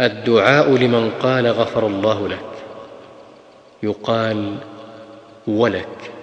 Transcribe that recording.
الدعاء لمن قال غفر الله لك. يقال ولك.